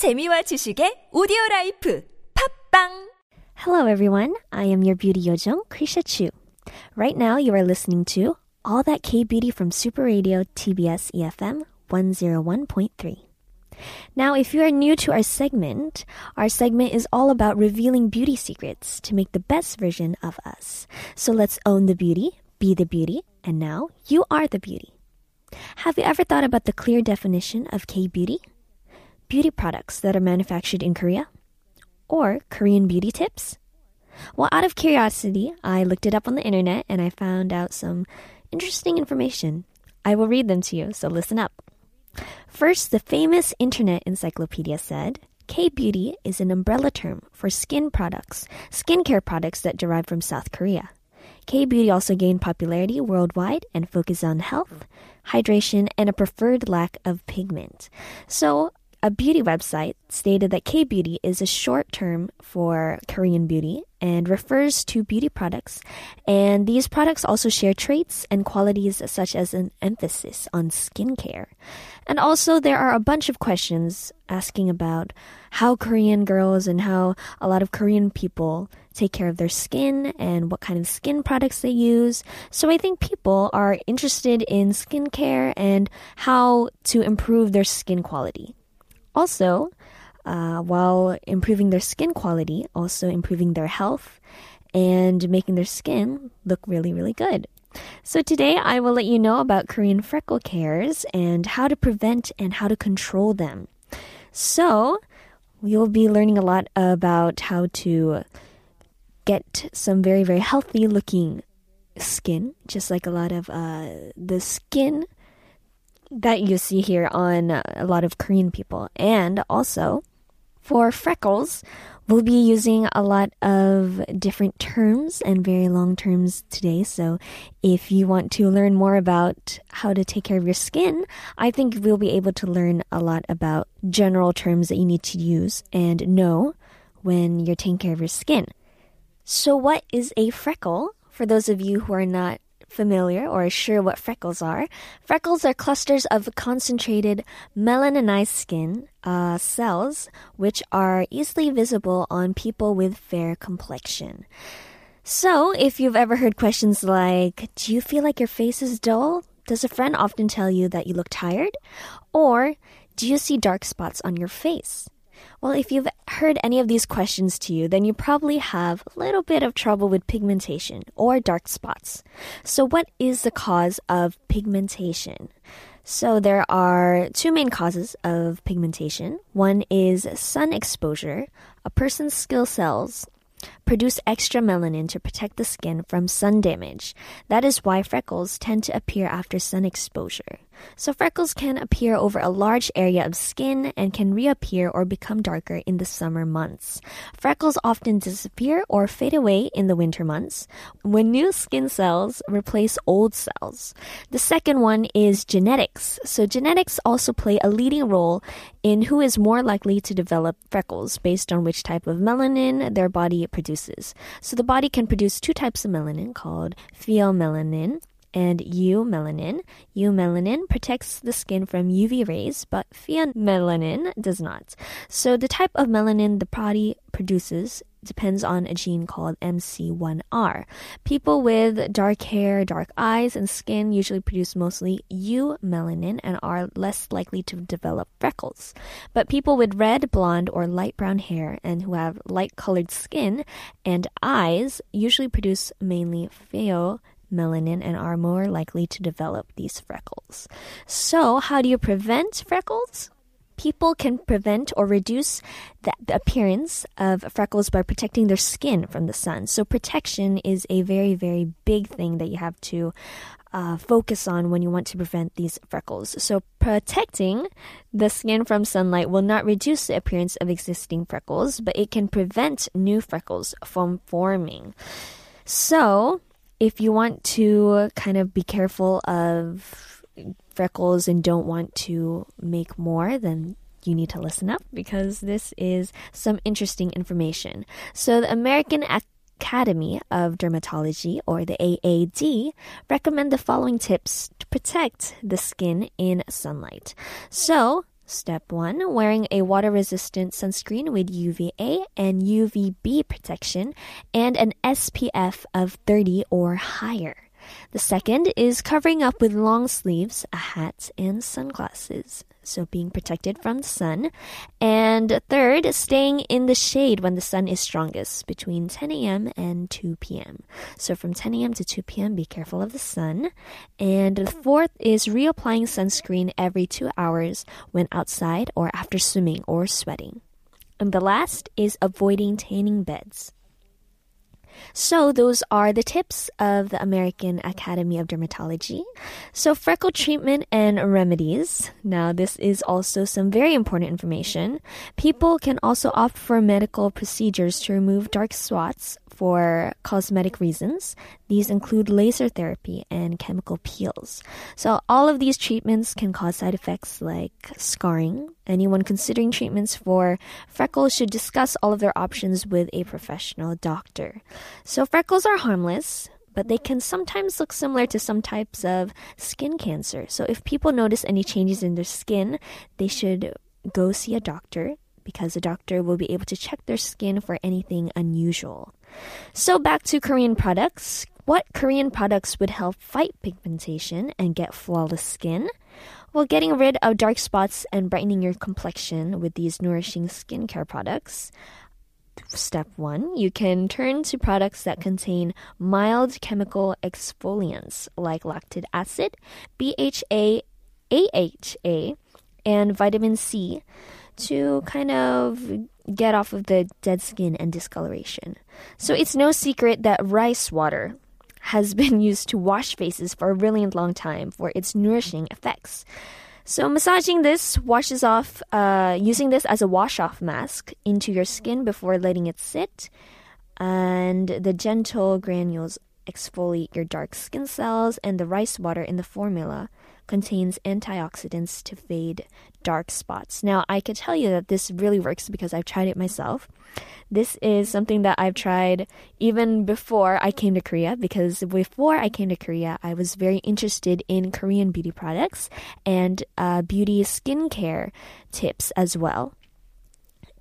재미와 지식의 오디오 라이프 팝빵 Hello, everyone. I am your beauty yojong, Krisha Chu. Right now, you are listening to All That K Beauty from Super Radio TBS EFM 101.3. Now, if you are new to our segment, our segment is all about revealing beauty secrets to make the best version of us. So let's own the beauty, be the beauty, and now you are the beauty. Have you ever thought about the clear definition of K beauty? Beauty products that are manufactured in Korea? Or Korean beauty tips? Well, out of curiosity, I looked it up on the internet and I found out some interesting information. I will read them to you, so listen up. First, the famous Internet Encyclopedia said K beauty is an umbrella term for skin products, skincare products that derive from South Korea. K beauty also gained popularity worldwide and focused on health, hydration, and a preferred lack of pigment. So, a beauty website stated that K beauty is a short term for Korean beauty and refers to beauty products. And these products also share traits and qualities such as an emphasis on skincare. And also, there are a bunch of questions asking about how Korean girls and how a lot of Korean people take care of their skin and what kind of skin products they use. So I think people are interested in skincare and how to improve their skin quality. Also, uh, while improving their skin quality, also improving their health and making their skin look really, really good. So today I will let you know about Korean freckle cares and how to prevent and how to control them. So you'll be learning a lot about how to get some very, very healthy looking skin, just like a lot of uh, the skin that you see here on uh, a lot of Korean people. And also, for freckles, we'll be using a lot of different terms and very long terms today. So, if you want to learn more about how to take care of your skin, I think we'll be able to learn a lot about general terms that you need to use and know when you're taking care of your skin. So, what is a freckle? For those of you who are not familiar or sure what freckles are, freckles are clusters of concentrated melaninized skin uh, cells which are easily visible on people with fair complexion. So, if you've ever heard questions like, Do you feel like your face is dull? Does a friend often tell you that you look tired? Or, Do you see dark spots on your face? Well, if you've heard any of these questions to you, then you probably have a little bit of trouble with pigmentation or dark spots. So, what is the cause of pigmentation? So, there are two main causes of pigmentation. One is sun exposure. A person's skill cells produce extra melanin to protect the skin from sun damage. That is why freckles tend to appear after sun exposure. So freckles can appear over a large area of skin and can reappear or become darker in the summer months. Freckles often disappear or fade away in the winter months when new skin cells replace old cells. The second one is genetics. So genetics also play a leading role in who is more likely to develop freckles based on which type of melanin their body produces. So the body can produce two types of melanin called pheomelanin and eumelanin. Eumelanin protects the skin from UV rays, but pheomelanin does not. So the type of melanin the body produces depends on a gene called MC1R. People with dark hair, dark eyes, and skin usually produce mostly eumelanin and are less likely to develop freckles. But people with red, blonde, or light brown hair and who have light colored skin and eyes usually produce mainly pheo melanin and are more likely to develop these freckles. So, how do you prevent freckles? People can prevent or reduce the, appearance of freckles by protecting their skin from the sun. So, protection is a very, very big thing that you have to uh, focus on when you want to prevent these freckles. So, protecting the skin from sunlight will not reduce the appearance of existing freckles, but it can prevent new freckles from forming. So, if you want to kind of be careful of freckles and don't want to make more, then you need to listen up because this is some interesting information. So, the American Academy of Dermatology, or the AAD, recommend the following tips to protect the skin in sunlight. So, Step 1 Wearing a water resistant sunscreen with UVA and UVB protection and an SPF of 30 or higher. The second is covering up with long sleeves, a hat, and sunglasses. So being protected from the sun. And third, staying in the shade when the sun is strongest between 10 a.m. and 2 p.m. So from 10 a.m. to 2 p.m., be careful of the sun. And the fourth is reapplying sunscreen every two hours when outside or after swimming or sweating. And the last is avoiding tanning beds. So those are the tips of the American Academy of Dermatology. So freckle treatment and remedies. Now this is also some very important information. People can also opt for medical procedures to remove dark spots for cosmetic reasons. These include laser therapy and chemical peels. So, all of these treatments can cause side effects like scarring. Anyone considering treatments for freckles should discuss all of their options with a professional doctor. So, freckles are harmless but they can sometimes look similar to some types of skin cancer. So if people notice any changes in their skin, they should go see a doctor because the doctor will be able to check their skin for anything unusual. So back to Korean products. What Korean products would help fight pigmentation and get flawless skin? Well, getting rid of dark spots and brightening your complexion with these nourishing skincare products. Step one, you can turn to products that contain mild chemical exfoliants like lactic acid, BHA, AHA, and vitamin C to kind of get off of the dead skin and discoloration. So it's no secret that rice water has been used to wash faces for a really long time for its nourishing effects. So massaging this washes off, uh, using this as a wash-off mask into your skin before letting it sit, and the gentle granules exfoliate your dark skin cells, and the rice water in the formula contains antioxidants to fade dark spots. Now, I could tell you that this really works because I've tried it myself. This is something that I've tried even before I came to Korea because before I came to Korea, I was very interested in Korean beauty products and uh, beauty skincare tips as well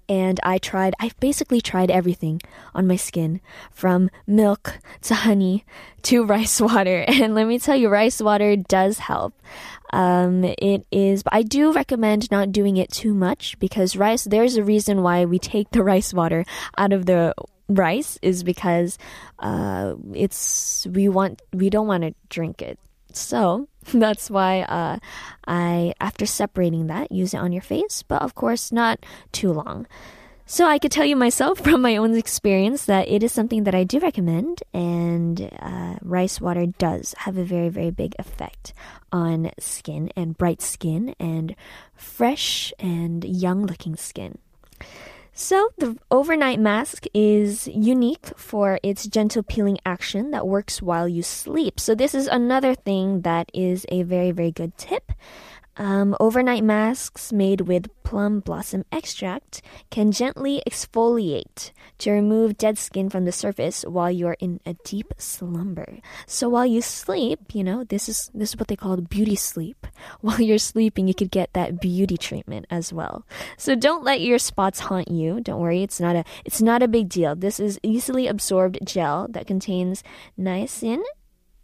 and I tried, I've basically tried everything on my skin from milk to honey to rice water. And let me tell you, rice water does help. Um, it is, I do recommend not doing it too much because rice, there's a reason why we take the rice water out of the rice is because, uh, it's, we want, we don't want to drink it. So that's why uh, I, after separating that, use it on your face, but of course not too long. So I could tell you myself from my own experience that it is something that I do recommend, and uh, rice water does have a very, very big effect on skin and bright skin and fresh and young looking skin. So, the overnight mask is unique for its gentle peeling action that works while you sleep. So, this is another thing that is a very, very good tip. Um, overnight masks made with plum blossom extract can gently exfoliate to remove dead skin from the surface while you are in a deep slumber. So while you sleep, you know, this is this is what they call beauty sleep. While you're sleeping, you could get that beauty treatment as well. So don't let your spots haunt you. Don't worry, it's not a it's not a big deal. This is easily absorbed gel that contains niacin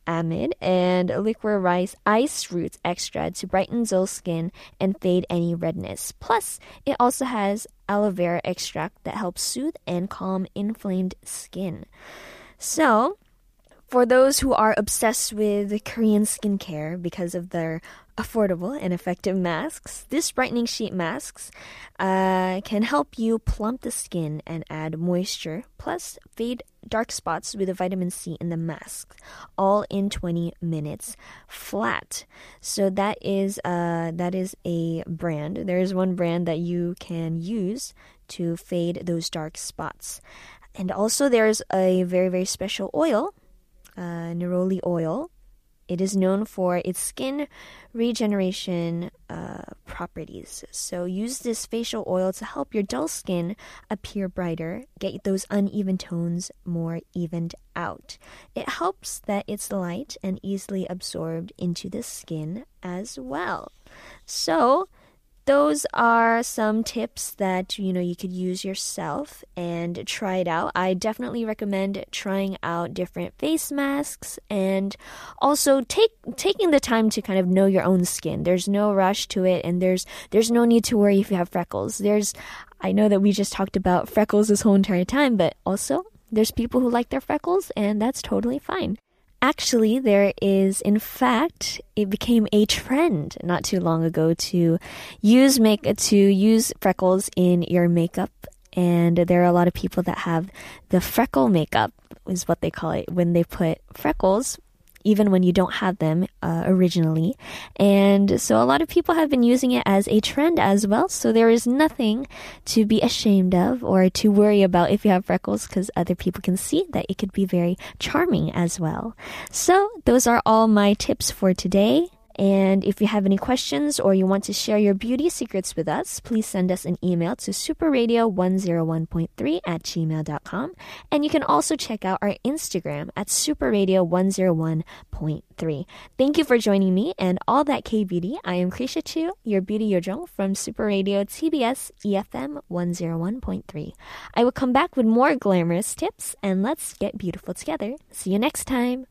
amide and licorice ice roots extract to brighten dull skin and fade any redness. Plus, it also has aloe vera extract that helps soothe and calm inflamed skin. So, for those who are obsessed with Korean skincare because of their affordable and effective masks, this brightening sheet masks uh, can help you plump the skin and add moisture, plus fade dark spots with the vitamin C in the mask, all in 20 minutes flat. So that is uh, that is a brand. There is one brand that you can use to fade those dark spots. And also, there's a very, very special oil uh, neroli oil. It is known for its skin regeneration uh, properties. So use this facial oil to help your dull skin appear brighter, get those uneven tones more evened out. It helps that it's light and easily absorbed into the skin as well. So those are some tips that you know you could use yourself and try it out. I definitely recommend trying out different face masks and also take taking the time to kind of know your own skin. There's no rush to it and there's there's no need to worry if you have freckles. There's I know that we just talked about freckles this whole entire time, but also there's people who like their freckles and that's totally fine. Actually, there is, in fact, it became a trend not too long ago to use make to use freckles in your makeup, and there are a lot of people that have the freckle makeup is what they call it when they put freckles even when you don't have them uh, originally. And so a lot of people have been using it as a trend as well. So there is nothing to be ashamed of or to worry about if you have freckles because other people can see that it could be very charming as well. So those are all my tips for today. And if you have any questions or you want to share your beauty secrets with us, please send us an email to superradio101.3 at gmail.com. And you can also check out our Instagram at superradio101.3. Thank you for joining me and all that K Beauty. I am Krisha Chu, your beauty yojong from Super Radio TBS EFM 101.3. I will come back with more glamorous tips and let's get beautiful together. See you next time.